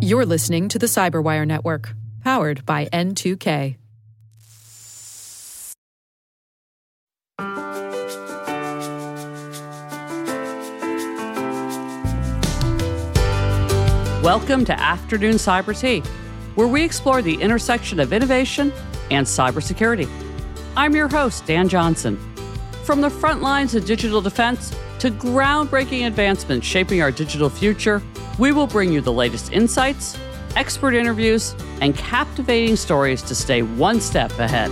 You're listening to the Cyberwire Network, powered by N2K. Welcome to Afternoon Cyber Tea, where we explore the intersection of innovation and cybersecurity. I'm your host, Ann Johnson. From the front lines of digital defense to groundbreaking advancements shaping our digital future, we will bring you the latest insights, expert interviews, and captivating stories to stay one step ahead.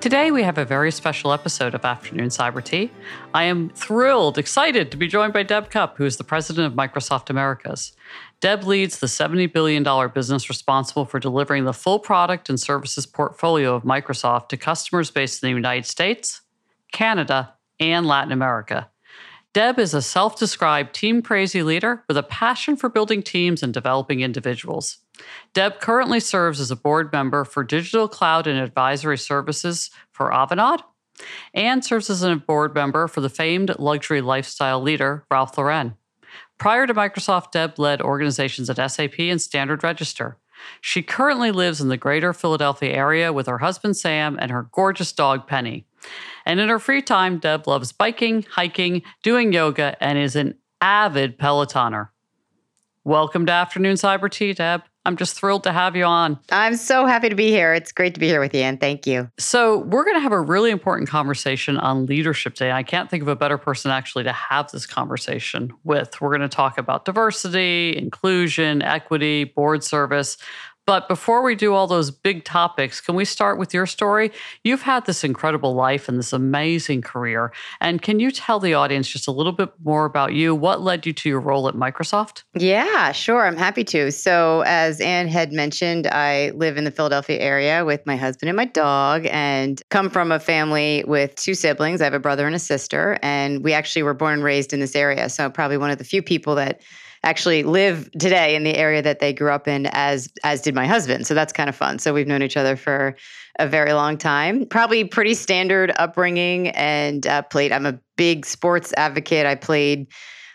Today, we have a very special episode of Afternoon Cyber Tea. I am thrilled, excited to be joined by Deb Cupp, who is the president of Microsoft Americas. Deb leads the $70 billion business responsible for delivering the full product and services portfolio of Microsoft to customers based in the United States, Canada, and Latin America. Deb is a self described team crazy leader with a passion for building teams and developing individuals. Deb currently serves as a board member for digital cloud and advisory services for Avanade and serves as a board member for the famed luxury lifestyle leader Ralph Lauren. Prior to Microsoft, Deb led organizations at SAP and Standard Register. She currently lives in the greater Philadelphia area with her husband Sam and her gorgeous dog Penny. And in her free time, Deb loves biking, hiking, doing yoga, and is an avid Pelotoner. Welcome to Afternoon Cyber Tea, Deb. I'm just thrilled to have you on. I'm so happy to be here. It's great to be here with you, and thank you. So, we're going to have a really important conversation on leadership today. I can't think of a better person actually to have this conversation with. We're going to talk about diversity, inclusion, equity, board service. But before we do all those big topics, can we start with your story? You've had this incredible life and this amazing career. And can you tell the audience just a little bit more about you? What led you to your role at Microsoft? Yeah, sure. I'm happy to. So, as Ann had mentioned, I live in the Philadelphia area with my husband and my dog, and come from a family with two siblings. I have a brother and a sister, and we actually were born and raised in this area. So, probably one of the few people that actually live today in the area that they grew up in as as did my husband. So that's kind of fun. So we've known each other for a very long time. Probably pretty standard upbringing and uh, played i'm a big sports advocate. I played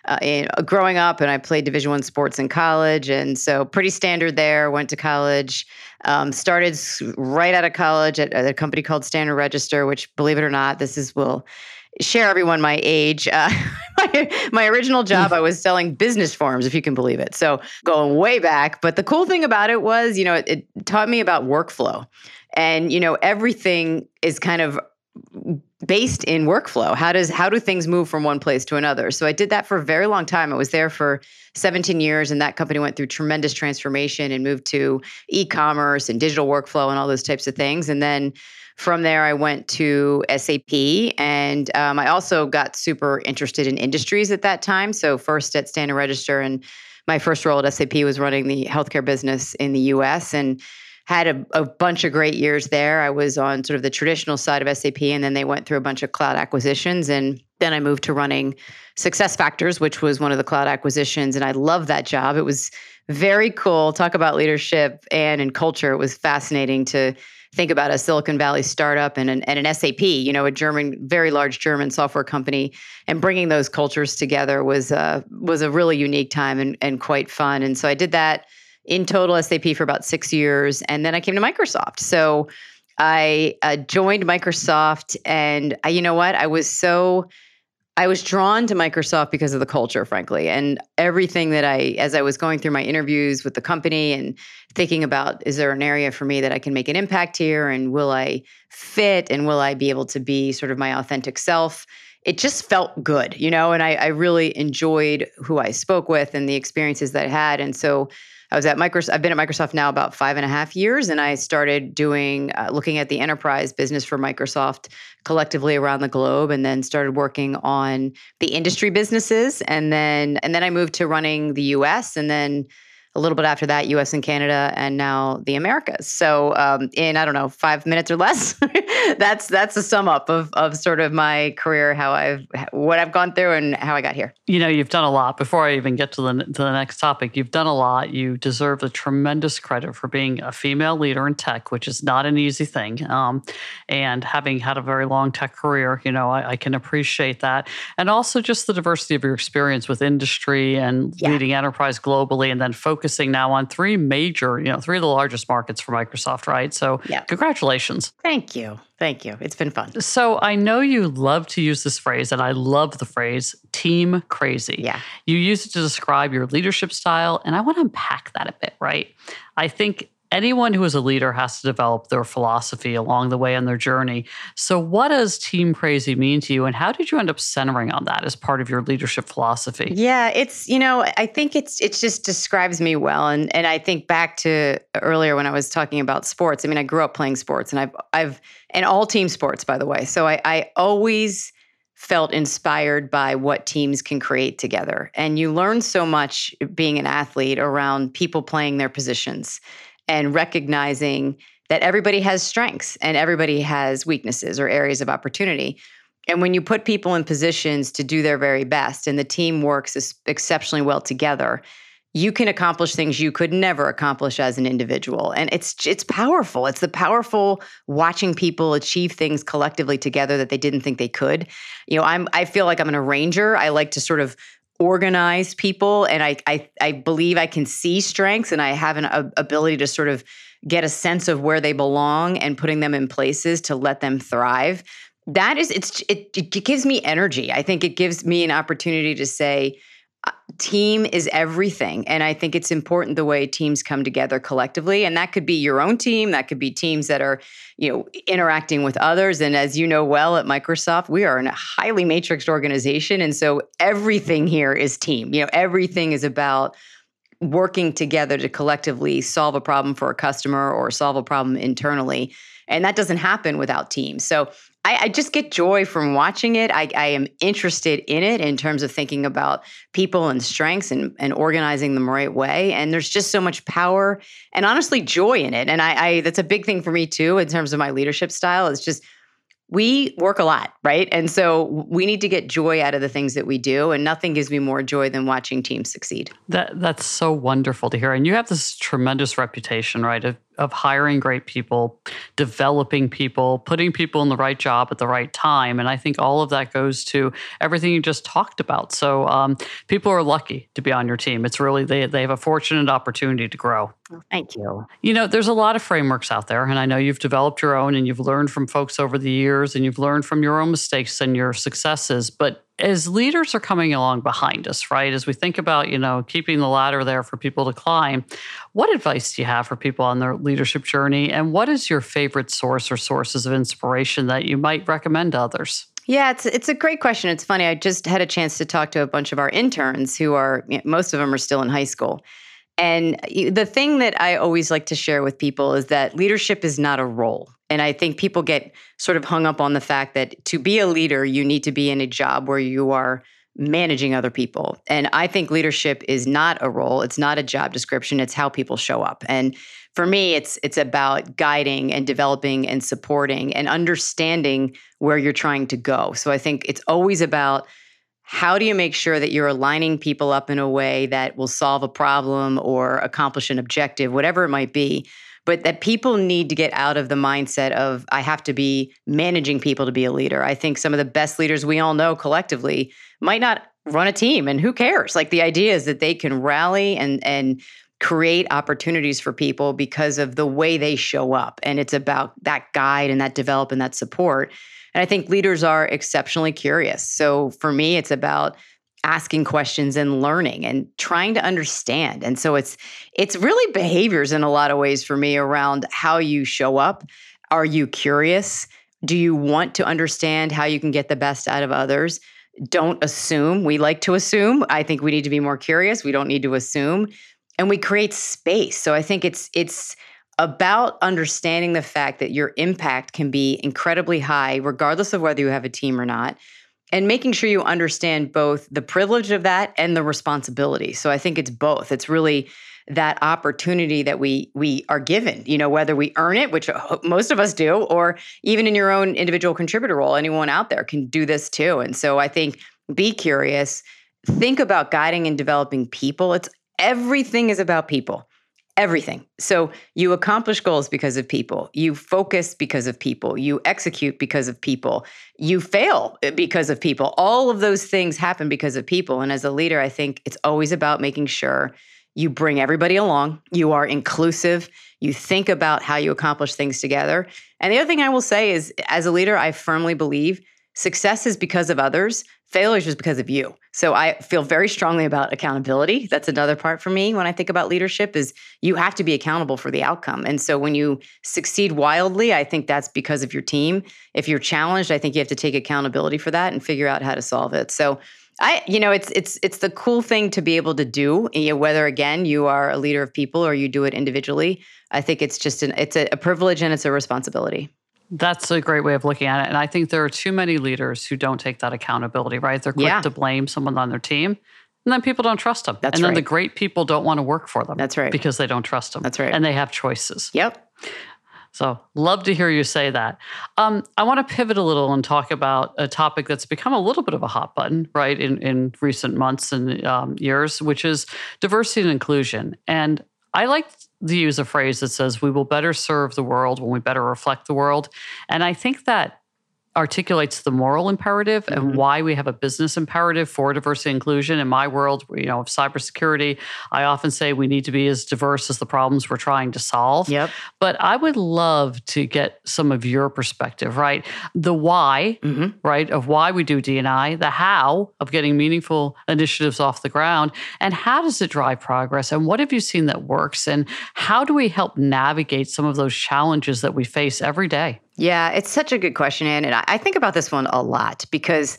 uh, in, uh, growing up and i played division one sports in college. And so pretty standard there. Went to college um, started right out of college at, at a company called standard register which believe it or not this is will share everyone my age. Uh, my, my original job, I was selling business forms, if you can believe it. So going way back. But the cool thing about it was, you know, it, it taught me about workflow. And, you know, everything is kind of based in workflow how does how do things move from one place to another so i did that for a very long time i was there for 17 years and that company went through tremendous transformation and moved to e-commerce and digital workflow and all those types of things and then from there, I went to SAP, and um, I also got super interested in industries at that time. So, first at Standard Register, and my first role at SAP was running the healthcare business in the US and had a, a, bunch of great years there. I was on sort of the traditional side of SAP, and then they went through a bunch of cloud acquisitions. And then I moved to running SuccessFactors, which was one of the cloud acquisitions. And I loved that job. It was very cool. Talk about leadership and in culture. It was fascinating to think about a Silicon Valley startup and an, and an SAP, you know, a German, very large German software company, and bringing those cultures together was uh, was a really unique time and, and quite fun. And so I did that in total SAP for about six years, and then I came to Microsoft. So I uh, joined Microsoft, and I, you know what, I was so I was drawn to Microsoft because of the culture, frankly, and everything that I, as I was going through my interviews with the company and thinking about, is there an area for me that I can make an impact here, and will I fit, and will I be able to be sort of my authentic self? It just felt good, you know, and I, I really enjoyed who I spoke with and the experiences that I had, and so I was at Microsoft. I've been at Microsoft now about five and a half years, and I started doing uh, looking at the enterprise business for Microsoft collectively around the globe, and then started working on the industry businesses, and then and then I moved to running the U.S. and then a little bit after that, US and Canada, and now the Americas. So um, in I don't know five minutes or less, that's that's a sum up of of sort of my career, how I've what I've gone through, and how I got here. You know, you've done a lot. Before I even get to the to the next topic, you've done a lot. You deserve the tremendous credit for being a female leader in tech, which is not an easy thing. Um, and having had a very long tech career, you know, I, I, can appreciate that, and also just the diversity of your experience with industry and yeah. leading enterprise globally, and then focus focusing now on three major, you know, three of the largest markets for Microsoft, right? So, yeah. congratulations. Thank you. Thank you. It's been fun. So, I know you love to use this phrase, and I love the phrase team crazy. Yeah. You use it to describe your leadership style, and I want to unpack that a bit, right? I think anyone who is a leader has to develop their philosophy along the way in their journey. So, what does team crazy mean to you, and how did you end up centering on that as part of your leadership philosophy? Yeah, it's you know I think it's it just describes me well, and and I think back to earlier when I was talking about sports. I mean, I grew up playing sports, and I've I've and all team sports, by the way. So I I always felt inspired by what teams can create together. And you learn so much being an athlete around people playing their positions and recognizing that everybody has strengths and everybody has weaknesses or areas of opportunity. And when you put people in positions to do their very best and the team works exceptionally well together, you can accomplish things you could never accomplish as an individual. And it's it's powerful. It's the powerful watching people achieve things collectively together that they didn't think they could. You know i'm i feel like i'm an arranger. I like to sort of organize people and I, I i believe i can see strengths and i have an a, ability to sort of get a sense of where they belong and putting them in places to let them thrive. That is it's it, it gives me energy. I think it gives me an opportunity to say team is everything. And i think it's important the way teams come together collectively. And that could be your own team. That could be teams that are you know interacting with others. And as you know well at microsoft we are a highly matrixed organization. And so everything here is team. You know everything is about working together to collectively solve a problem for a customer or solve a problem internally and that doesn't happen without teams so I, I, just get joy from watching it. I, I, am interested in it in terms of thinking about people and strengths and, and organizing them the right way. And there's just so much power and honestly joy in it. And I, I that's a big thing for me too in terms of my leadership style. It's just we work a lot, right? And so we need to get joy out of the things that we do, and nothing gives me more joy than watching teams succeed. That that's so wonderful to hear. And you have this tremendous reputation, right, of of hiring great people, developing people, putting people in the right job at the right time. And I think all of that goes to everything you just talked about. So um, people are lucky to be on your team. It's really, they, they have a fortunate opportunity to grow. thank you. You know, there's a lot of frameworks out there, and I know you've developed your own and you've learned from folks over the years and you've learned from your own mistakes and your successes. But as leaders are coming along behind us, right? As we think about, you know, keeping the ladder there for people to climb, what advice do you have for people on their leadership journey? And what is your favorite source or sources of inspiration that you might recommend to others? Yeah, it's it's a great question. It's funny. I just had a chance to talk to a bunch of our interns who are most of them are still in high school. And the thing that I always like to share with people is that leadership is not a role. And I think people get sort of hung up on the fact that to be a leader, you need to be in a job where you are managing other people. And I think leadership is not a role, it's not a job description, it's how people show up. And for me it's it's about guiding and developing and supporting and understanding where you're trying to go. So I think it's always about how do you make sure that you're aligning people up in a way that will solve a problem or accomplish an objective, whatever it might be? But that people need to get out of the mindset of, I have to be managing people to be a leader. I think some of the best leaders we all know collectively might not run a team, and who cares? Like the idea is that they can rally and, and, create opportunities for people because of the way they show up and it's about that guide and that develop and that support and I think leaders are exceptionally curious. So for me, it's about asking questions and learning and trying to understand. And so it's it's really behaviors in a lot of ways for me around how you show up. Are you curious? Do you want to understand how you can get the best out of others? Don't assume. We like to assume. I think we need to be more curious. We don't need to assume. And we create space. So I think it's it's about understanding the fact that your impact can be incredibly high, regardless of whether you have a team or not, and making sure you understand both the privilege of that and the responsibility. So I think it's both. It's really that opportunity that we we are given you know whether we earn it which uh, most of us do or even in your own individual contributor role anyone out there can do this too and so i think be curious think about guiding and developing people it's everything is about people everything. So you accomplish goals because of people. You focus because of people. You execute because of people. You fail eh, because of people. All of those things happen because of people. And as a leader, I think it's always about making sure you bring everybody along. You are inclusive. You think about how you accomplish things together. And the other thing I will say is as a leader, I firmly believe success is because of others failure is because of you. So I feel very strongly about accountability. That's another part for me when I think about leadership is you have to be accountable for the outcome. And so when you succeed wildly, I think that's because of your team. If you're challenged, I think you have to take accountability for that and figure out how to solve it. So I, you know, it's it's it's the cool thing to be able to do. Whether again you are a leader of people or you do it individually, I think it's just an it's a, a privilege and it's a responsibility. That's a great way of looking at it. And I think there are too many leaders who don't take that accountability, right? They're quick yeah. to blame someone on their team. And then people don't trust them. That's and then right. the great people don't want to work for them. That's right. Because they don't trust them. That's right. And they have choices. Yep. So, love to hear you say that. Um, I want to pivot a little and talk about a topic that's become a little bit of a hot button, right, in, in recent months and um, years, which is diversity and inclusion. And I like use a phrase that says, we will better serve the world when we better reflect the world. And I think that articulates the moral imperative mm-hmm. and why we have a business imperative for diversity and inclusion. In my world, you know, of cybersecurity, I often say we need to be as diverse as the problems we're trying to solve. Yep. But I would love to get some of your perspective, right? The why, mm-hmm. right, of why we do DNI, the how of getting meaningful initiatives off the ground, and how does it drive progress? And what have you seen that works? And how do we help navigate some of those challenges that we face every day? Yeah, it's such a good question, Ann. And I think about this one a lot because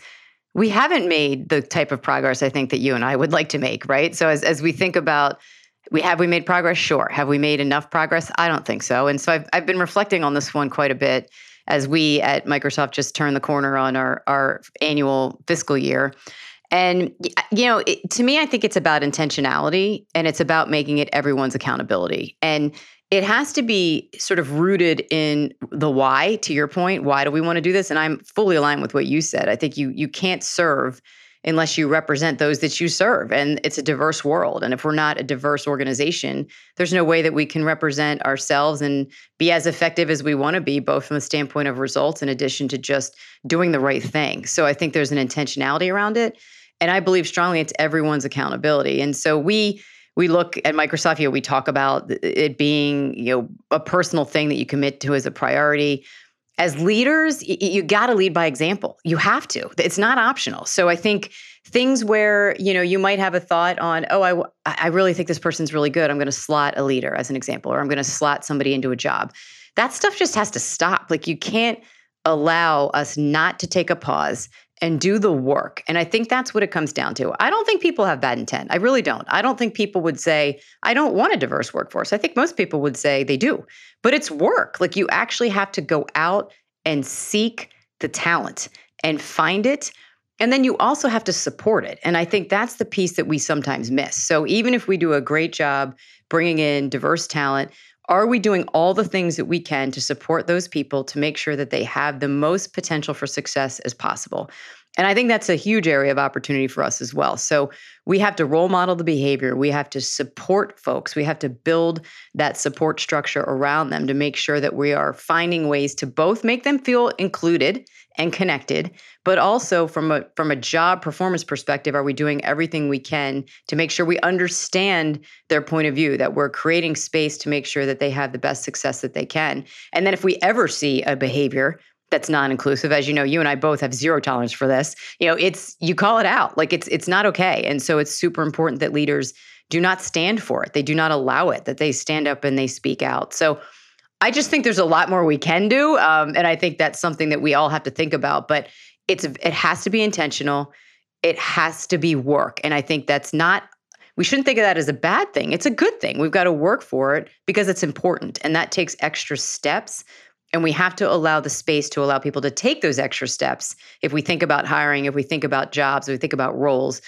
we haven't made the type of progress I think that you and I would like to make, right? So as, as we think about we have we made progress? Sure. Have we made enough progress? I don't think so. And so I've I've been reflecting on this one quite a bit as we at Microsoft just turned the corner on our our annual fiscal year. And you know, it, to me I think it's about intentionality and it's about making it everyone's accountability. And it has to be sort of rooted in the why to your point why do we want to do this? And i'm fully aligned with what you said. I think you you can't serve unless you represent those that you serve and it's a diverse world. And if we're not a diverse organization there's no way that we can represent ourselves and be as effective as we want to be both from the standpoint of results in addition to just doing the right thing. So i think there's an intentionality around it and i believe strongly it's everyone's accountability. And so we we look at Microsoft, know, we talk about it being, you know, a personal thing that you commit to as a priority. As leaders, you got to lead by example. You have to. It's not optional. So I think things where, you know, you might have a thought on, oh, I, I really think this person's really good. I'm going to slot a leader as an example, or I'm going to slot somebody into a job. That stuff just has to stop. Like you can't allow us not to take a pause and do the work. And I think that's what it comes down to. I don't think people have bad intent. I really don't. I don't think people would say, I don't want a diverse workforce. I think most people would say they do. But it's work. Like you actually have to go out and seek the talent and find it. And then you also have to support it. And I think that's the piece that we sometimes miss. So even if we do a great job bringing in diverse talent, are we doing all the things that we can to support those people to make sure that they have the most potential for success as possible? And I think that's a huge area of opportunity for us as well. So we have to role model the behavior. We have to support folks. We have to build that support structure around them to make sure that we are finding ways to both make them feel included and connected, but also from a from a job performance perspective, are we doing everything we can to make sure we understand their point of view, that we're creating space to make sure that they have the best success that they can. And then if we ever see a behavior that's non-inclusive as you know you and I both have zero tolerance for this you know it's you call it out. Like it's it's not okay. And so it's super important that leaders do not stand for it. They do not allow it that they stand up and they speak out. So I just think there's a lot more we can do um, and I think that's something that we all have to think about but it's it has to be intentional it has to be work and I think that's not we shouldn't think of that as a bad thing. It's a good thing. We've got to work for it because it's important. And that takes extra steps. And we have to allow the space to allow people to take those extra steps. If we think about hiring, if we think about jobs, if we think about roles,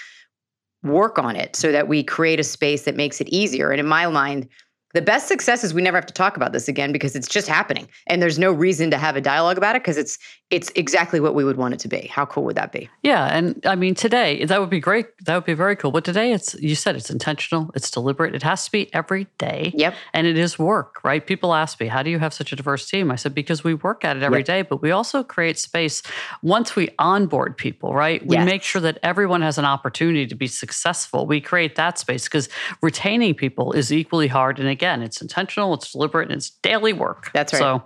work on it so that we create a space that makes it easier. And in my mind, the best success is we never have to talk about this again because it's just happening and there's no reason to have a dialogue about it because it's it's exactly what we would want it to be. How cool would that be? Yeah, and I mean today that would be great. That would be very cool. But today it's you said it's intentional, it's deliberate. It has to be every day. Yep. And it is work, right? People ask me, "How do you have such a diverse team?" I said because we work at it every Yep. day, but we also create space once we onboard people, right? We Yes. make sure that everyone has an opportunity to be successful. We create that space because retaining people is equally hard and again, it's intentional, it's deliberate, and it's daily work. That's right. So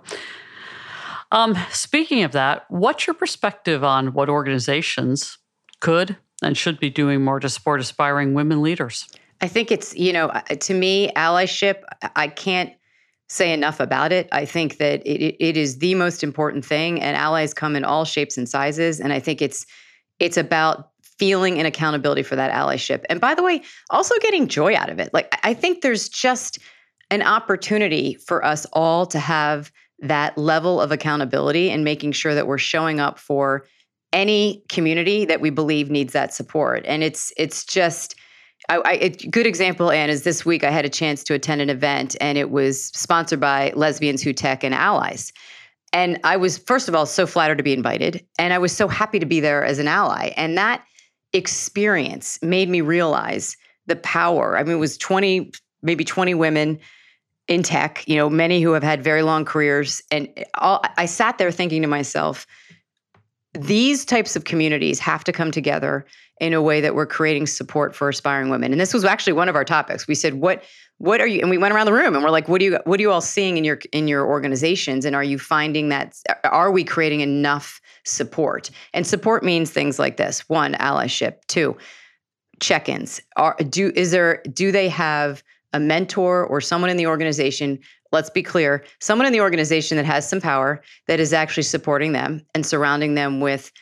um, speaking of that, what's your perspective on what organizations could and should be doing more to support aspiring women leaders? I think it's, you know, uh, to me, allyship, I- can't say enough about it. I think that it, it, is the most important thing, and allies come in all shapes and sizes. And I think it's it's about feeling an accountability for that allyship. And by the way, also getting joy out of it. Like I think there's just an opportunity for us all to have that level of accountability and making sure that we're showing up for any community that we believe needs that support. And it's it's just I, I, a good example, Ann, is this week I had a chance to attend an event and it was sponsored by Lesbians Who Tech and Allies. And I was, first of all, so flattered to be invited. And I was so happy to be there as an ally. And that experience made me realize the power. I mean, it was 20, maybe 20 women in tech, you know, many who have had very long careers. And all, I sat there thinking to myself, these types of communities have to come together in a way that we're creating support for aspiring women. And this was actually one of our topics. We said, "What what are you?" And we went around the room and we're like, "What do you what are you all seeing in your in your organizations? And are you finding that are we creating enough support?" And support means things like this: one, allyship; two, check-ins. Are do is there do they have a mentor or someone in the organization let's be clear someone in the organization that has some power that is actually supporting them and surrounding them with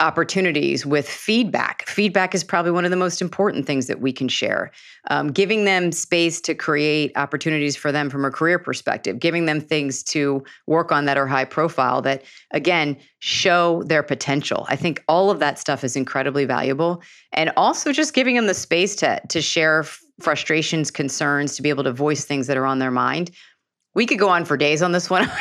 opportunities with feedback. Feedback is probably one of the most important things that we can share. Um, giving them space to create opportunities for them from a career perspective giving them things to work on that are high profile that again show their potential. I think all of that stuff is incredibly valuable. And also just giving them the space to to share frustrations concerns to be able to voice things that are on their mind we could go on for days on this one.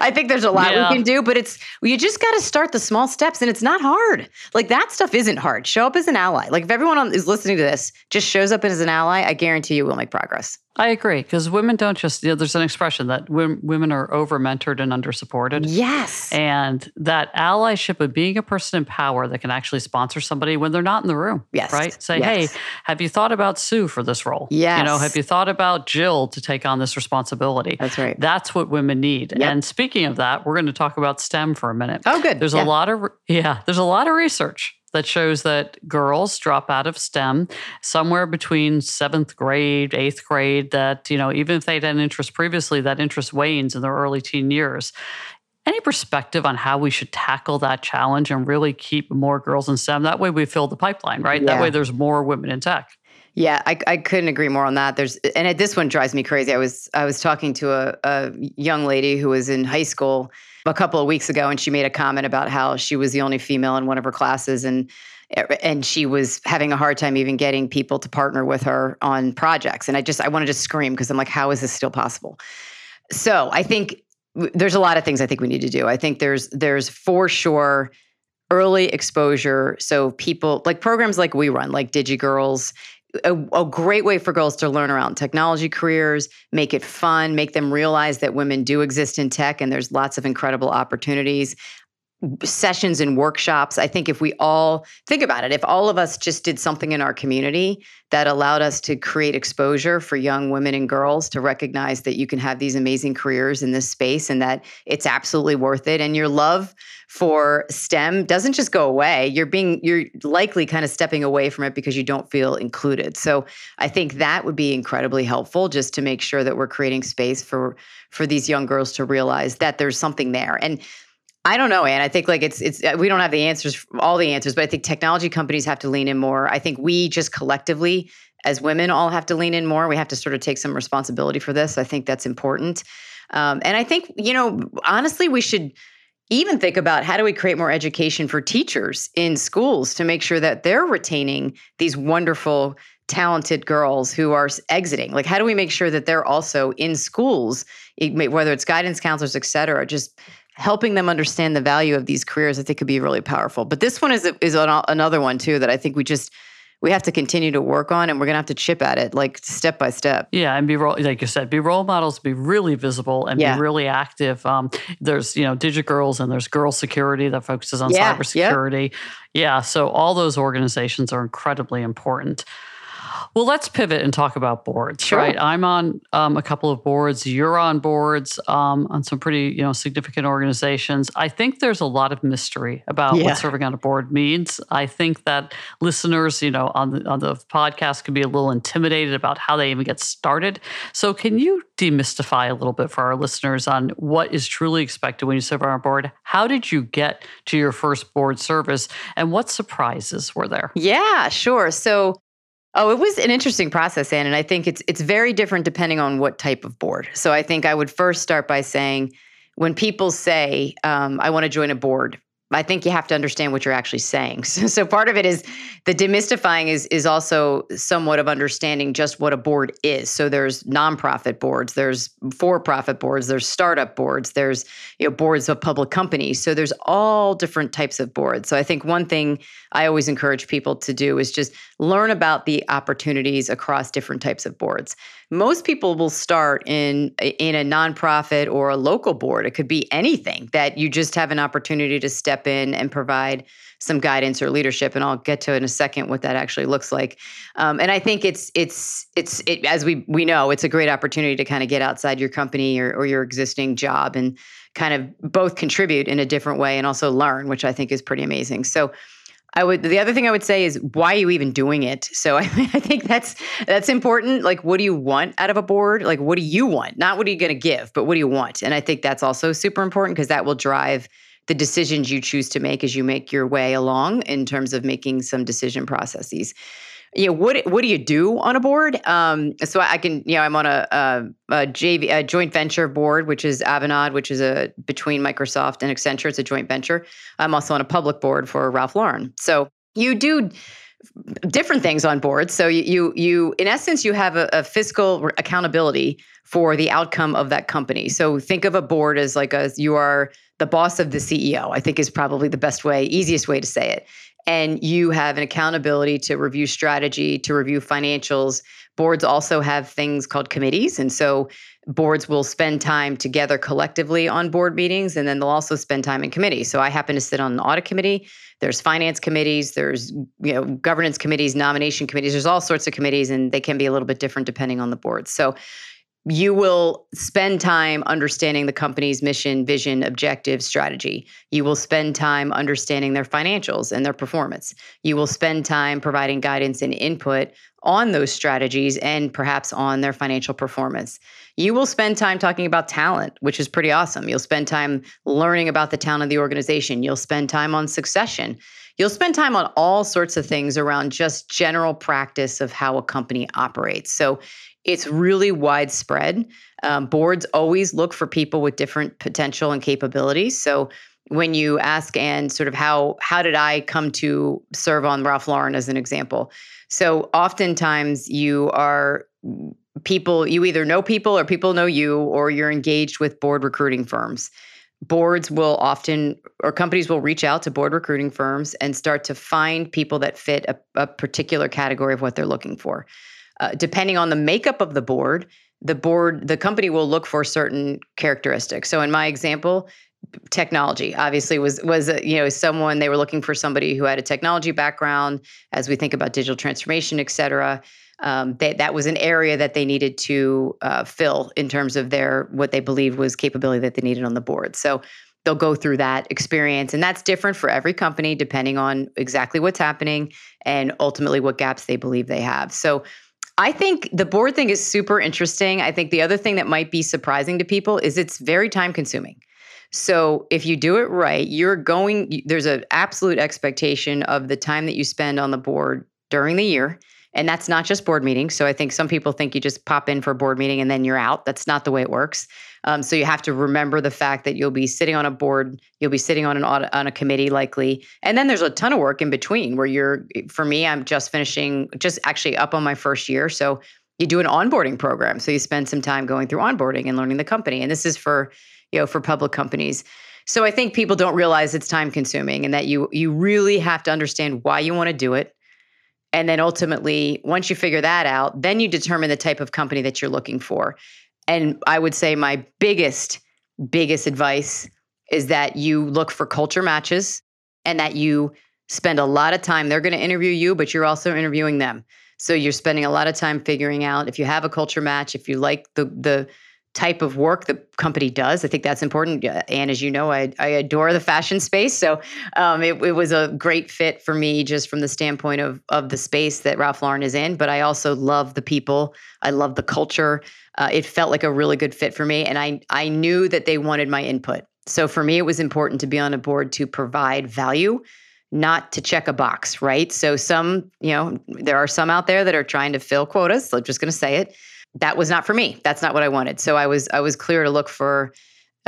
I think there's a lot Yeah. we can do, but it's you just got to start the small steps, and it's not hard. Like that stuff isn't hard. Show up as an ally. Like if everyone on, is listening to this just shows up as an ally, I guarantee you we'll make progress. I agree because women don't just, you know, there's an expression that women are over mentored and under supported. Yes. And that allyship of being a person in power that can actually sponsor somebody when they're not in the room. Yes. Right? Say, Yes. hey, have you thought about Sue for this role? Yes, You know, have you thought about Jill to take on this responsibility? That's right. That's what women need. Yep. And speaking of that, we're going to talk about STEM for a minute. Oh, good. There's Yeah. a lot of yeah, there's a lot of research that shows that girls drop out of STEM somewhere between seventh grade, eighth grade. That you know, even if they'd had an interest previously, that interest wanes in their early teen years. Any perspective on how we should tackle that challenge and really keep more girls in STEM? That way, we fill the pipeline, right? That way, there's more women in tech. Yeah, I, I couldn't agree more on that. There's and this one drives me crazy. I was I was talking to a, a young lady who was in high school a couple of weeks ago, and she made a comment about how she was the only female in one of her classes, and and she was having a hard time even getting people to partner with her on projects. And I just I wanted to scream because I'm like, how is this still possible? So I think there's a lot of things I think we need to do. I think there's there's for sure early exposure. So people like programs like we run, like DigiGirls, a, a great way for girls to learn around technology careers, make it fun, make them realize that women do exist in tech and there's lots of incredible opportunities. Sessions and workshops. I think if we all think about it, if all of us just did something in our community that allowed us to create exposure for young women and girls to recognize that you can have these amazing careers in this space and that it's absolutely worth it. And your love for STEM doesn't just go away. You're being, you're likely kind of stepping away from it because you don't feel included. So I think that would be incredibly helpful just to make sure that we're creating space for for these young girls to realize that there's something there. And I don't know, Ann. I think like it's it's we don't have the answers, all the answers, but I think technology companies have to lean in more. I think we just collectively as women all have to lean in more. We have to sort of take some responsibility for this. I think that's important. Um, and I think, you know, honestly, we should even think about how do we create more education for teachers in schools to make sure that they're retaining these wonderful talented girls who are exiting like how do we make sure that they're also in schools whether it's guidance counselors et cetera just helping them understand the value of these careers i think could be really powerful but this one is, a, is an, another one too that i think we just we have to continue to work on and we're going to have to chip at it like step by step yeah and be role like you said be role models be really visible and yeah. be really active um, there's you know DigiGirls and there's girl security that focuses on yeah. cybersecurity yep. yeah so all those organizations are incredibly important well, let's pivot and talk about boards, sure. right? I'm on um, a couple of boards. You're on boards um, on some pretty, you know, significant organizations. I think there's a lot of mystery about yeah. what serving on a board means. I think that listeners, you know, on the on the podcast can be a little intimidated about how they even get started. So, can you demystify a little bit for our listeners on what is truly expected when you serve on a board? How did you get to your first board service, and what surprises were there? Yeah, sure. So Oh, it was an interesting process, Ann, and I think it's it's very different depending on what type of board. So I think I would first start by saying, when people say, um, "I want to join a board," I think you have to understand what you're actually saying. So, so, part of it is the demystifying is is also somewhat of understanding just what a board is. So there's nonprofit boards, there's for-profit boards, there's startup boards, there's you know boards of public companies. So there's all different types of boards. So I think one thing I always encourage people to do is just learn about the opportunities across different types of boards most people will start in in a nonprofit or a local board. It could be anything that you just have an opportunity to step in and provide some guidance or leadership and i'll get to in a second what that actually looks like. Um, and i think it's it's it's it, as we we know it's a great opportunity to kind of get outside your company or, or your existing job and kind of both contribute in a different way and also learn which i think is pretty amazing. So I would the other thing I would say is why are you even doing it? So I, I think that's that's important. Like what do you want out of a board? Like what do you want? Not what are you going to give, but what do you want? And I think that's also super important because that will drive the decisions you choose to make as you make your way along in terms of making some decision processes you know what what do you do on a board? Um, so i can you know i'm on a, a, a jv a joint venture board which is avanade which is a between microsoft and accenture it's a joint venture. I'm also on a public board for ralph lauren. So you do different things on boards. So you you, you in essence you have a, a fiscal accountability for the outcome of that company. So think of a board as like a you are the boss of the ceo i think is probably the best way easiest way to say it and you have an accountability to review strategy, to review financials. Boards also have things called committees. And so boards will spend time together collectively on board meetings, and then they'll also spend time in committees. So I happen to sit on an audit committee. There's finance committees, there's you know governance committees, nomination committees. There's all sorts of committees, and they can be a little bit different depending on the board. So you will spend time understanding the company's mission, vision, objective, strategy. You will spend time understanding their financials and their performance. You will spend time providing guidance and input on those strategies and perhaps on their financial performance. You will spend time talking about talent, which is pretty awesome. You'll spend time learning about the talent of the organization. You'll spend time on succession. You'll spend time on all sorts of things around just general practice of how a company operates. So it's really widespread. Um, boards always look for people with different potential and capabilities. So when you ask and sort of how how did I come to serve on Ralph Lauren as an example? So oftentimes you are people you either know people or people know you or you're engaged with board recruiting firms. Boards will often or companies will reach out to board recruiting firms and start to find people that fit a, a particular category of what they're looking for uh, depending on the makeup of the board, the board, the company will look for certain characteristics. So in my example, technology obviously was was you know someone they were looking for somebody who had a technology background as we think about digital transformation et cetera um, that was an area that they needed to uh, fill in terms of their what they believed was capability that they needed on the board so they'll go through that experience and that's different for every company depending on exactly what's happening and ultimately what gaps they believe they have so I think the board thing is super interesting. I think the other thing that might be surprising to people is it's very time consuming. So if you do it right, you're going, there's an absolute expectation of the time that you spend on the board during the year And that's not just board meetings. So I think some people think you just pop in for a board meeting and then you're out. That's not the way it works. Um, so you have to remember the fact that you'll be sitting on a board, you'll be sitting on an on a committee likely, and then there's a ton of work in between. Where you're, for me, I'm just finishing, just actually up on my first year. So you do an onboarding program. So you spend some time going through onboarding and learning the company. And this is for, you know, for public companies. So I think people don't realize it's time consuming and that you you really have to understand why you want to do it. And then ultimately, once you figure that out, then you determine the type of company that you're looking for. And I would say my biggest, biggest advice is that you look for culture matches and that you spend a lot of time. They're going to interview you, but you're also interviewing them. So you're spending a lot of time figuring out if you have a culture match, if you like the the type of work the company does. I think that's important. And as you know, I, I adore the fashion space. So um, it, it, was a great fit for me just from the standpoint of, of the space that Ralph Lauren is in. But I also love the people. I love the culture. Uh, it felt like a really good fit for me. And I, I knew that they wanted my input. So for me, it was important to be on a board to provide value not to check a box, right? So some, you know, there are some out there that are trying to fill quotas. So I'm just going to say it that was not for me. That's not what I wanted. So I was I was clear to look for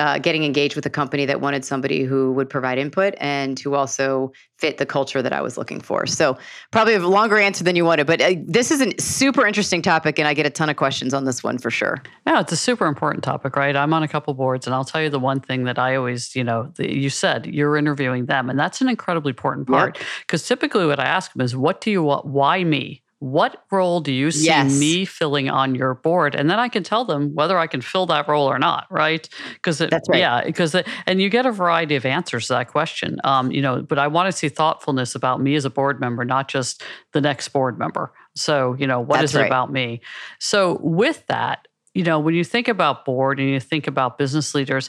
uh, getting engaged with a company that wanted somebody who would provide input and who also fit the culture that I was looking for. So probably a longer answer than you wanted, but uh, this is a super interesting topic, and I get a ton of questions on this one for sure. Yeah, it's a super important topic, right? I'm on a couple boards, and I'll tell you the one thing that I always, you know, the, you said you're interviewing them, and that's an incredibly important part because yep. typically what I ask them is, "What do you want? Why me?" What role do you see yes. me filling on your board? And then i can tell them whether i can fill that role or not right? Because that's right. yeah because and you get a variety of answers to that question. Um, you know but i want to see thoughtfulness about me as a board member not just the next board member. So you know what that's is right. it about me? So with that you know when you think about board and you think about business leaders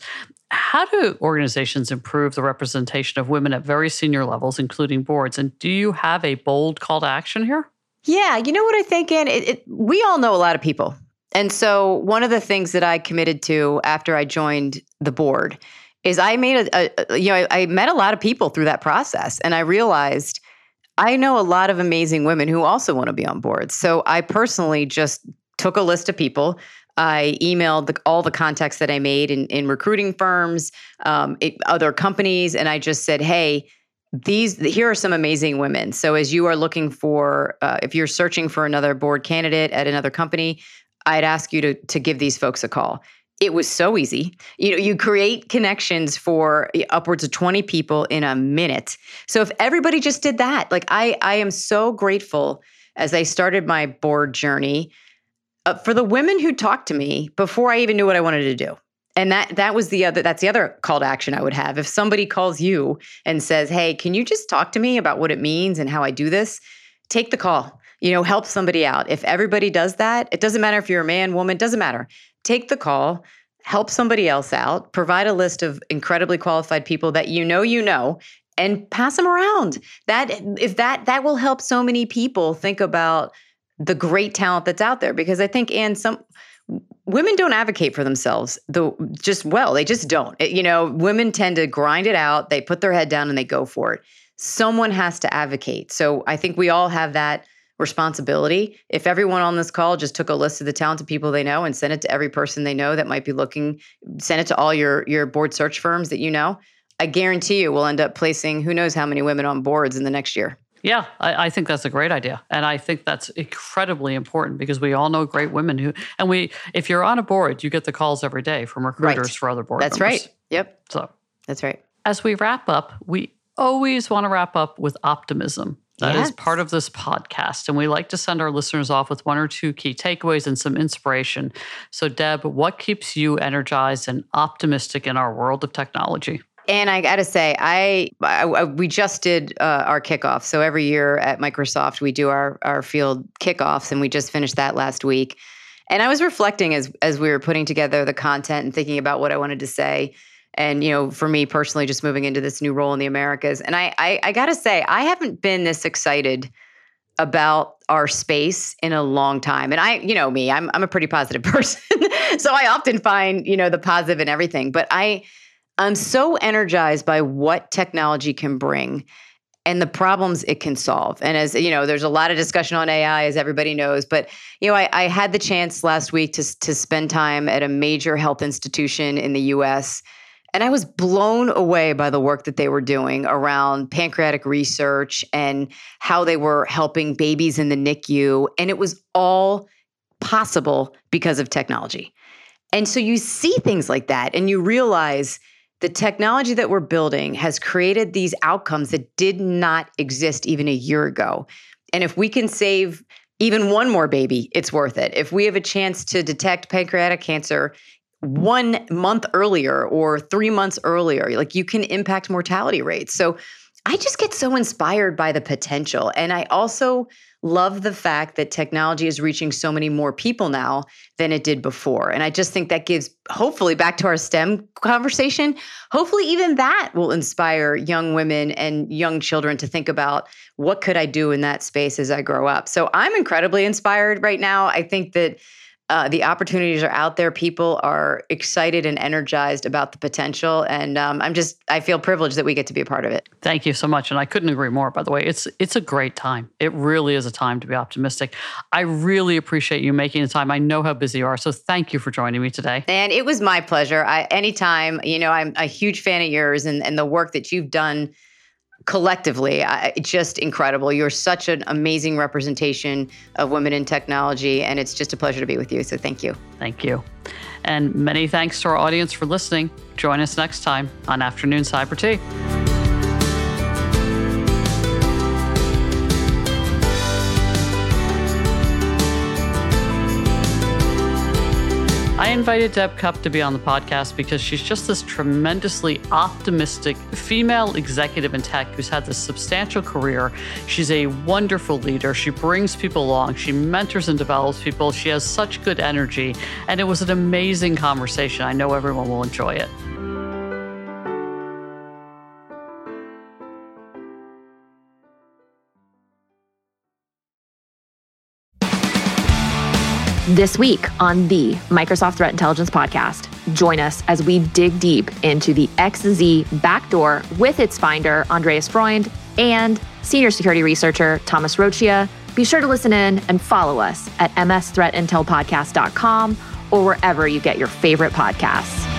how do organizations improve the representation of women at very senior levels including boards? And do you have a bold call to action here yeah, you know what I think, Ann? It, it, we all know a lot of people. And so one of the things that I committed to after I joined the board is I made a, a you know, I, I met a lot of people through that process and I realized I know a lot of amazing women who also want to be on board. So I personally just took a list of people. I emailed the, all the contacts that I made in, in recruiting firms, um, it, other companies, and I just said, hey, these here are some amazing women. So as you are looking for uh, if you're searching for another board candidate at another company i'd ask you to to give these folks a call. It was so easy. You know you create connections for upwards of 20 people in a minute. So if everybody just did that like i i am so grateful as i started my board journey uh, for the women who talked to me before i even knew what i wanted to do and that that was the other that's the other call to action I would have. If somebody calls you and says, "Hey, can you just talk to me about what it means and how I do this?" Take the call. You know, help somebody out. If everybody does that, it doesn't matter if you're a man, woman, doesn't matter. Take the call, help somebody else out, provide a list of incredibly qualified people that you know you know and pass them around. That if that that will help so many people think about the great talent that's out there because I think and some women don't advocate for themselves though just well they just don't. It, you know women tend to grind it out they put their head down and they go for it. Someone has to advocate. So i think we all have that responsibility. If everyone on this call just took a list of the talented people they know and sent it to every person they know that might be looking send it to all your your board search firms that you know i guarantee you we'll end up placing who knows how many women on boards in the next year yeah, I, I, think that's a great idea, and I think that's incredibly important because we all know great women who, and we, if you're on a board, you get the calls every day from recruiters right. for other board. That's members. right. Yep. So that's right. As we wrap up, we always want to wrap up with optimism. That yes. is part of this podcast, and we like to send our listeners off with one or two key takeaways and some inspiration. So, Deb, what keeps you energized and optimistic in our world of technology? And I got to say, I, I, we just did uh, our kickoff. So every year at Microsoft, we do our our field kickoffs, and we just finished that last week. And I was reflecting as as we were putting together the content and thinking about what I wanted to say. And you know, for me personally, just moving into this new role in the Americas, and I, I, I got to say, I haven't been this excited about our space in a long time. And I, you know me, I'm I'm a pretty positive person. so I often find, you know, the positive in everything. But I I'm so energized by what technology can bring. and the problems it can solve. And as you know, there's a lot of discussion on AI, as everybody knows. But you know, I, I had the chance last week to to spend time at a major health institution in the U.S. And I was blown away by the work that they were doing around pancreatic research and how they were helping babies in the NICU. And it was all possible because of technology. And so you see things like that and you realize the technology that we're building has created these outcomes that did not exist even a year ago. And if we can save even one more baby, it's worth it. If we have a chance to detect pancreatic cancer one month earlier or three months earlier, like you can impact mortality rates. So I just get so inspired by the potential. And I also love the fact that technology is reaching so many more people now than it did before. And I just think that gives, hopefully, back to our STEM conversation, hopefully, even that will inspire young women and young children to think about what could I do in that space as I grow up. So I'm incredibly inspired right now. I think that uh, the opportunities are out there. People are excited and energized about the potential, and um, I'm just I feel privileged that we get to be a part of it. Thank you so much, and I couldn't agree more. By the way, it's it's a great time. It really is a time to be optimistic. I really appreciate you making the time. I know how busy you are, so thank you for joining me today. And it was my pleasure. I anytime you know I'm a huge fan of yours and and the work that you've done collectively just incredible. You're such an amazing representation of women in technology and it's just a pleasure to be with you so thank you. Thank you. And many thanks to our audience for listening. Join us next time on afternoon cyber tea invited Deb Cupp to be on the podcast because she's just this tremendously optimistic female executive in tech who's had this substantial career. She's a wonderful leader. She brings people along, she mentors and develops people. She has such good energy. And it was an amazing conversation. I know everyone will enjoy it. This week on the Microsoft Threat Intelligence Podcast, join us as we dig deep into the XZ backdoor with its finder, Andreas Freund, and senior security researcher, Thomas Roccia. Be sure to listen in and follow us at msthreatintelpodcast.com or wherever you get your favorite podcasts.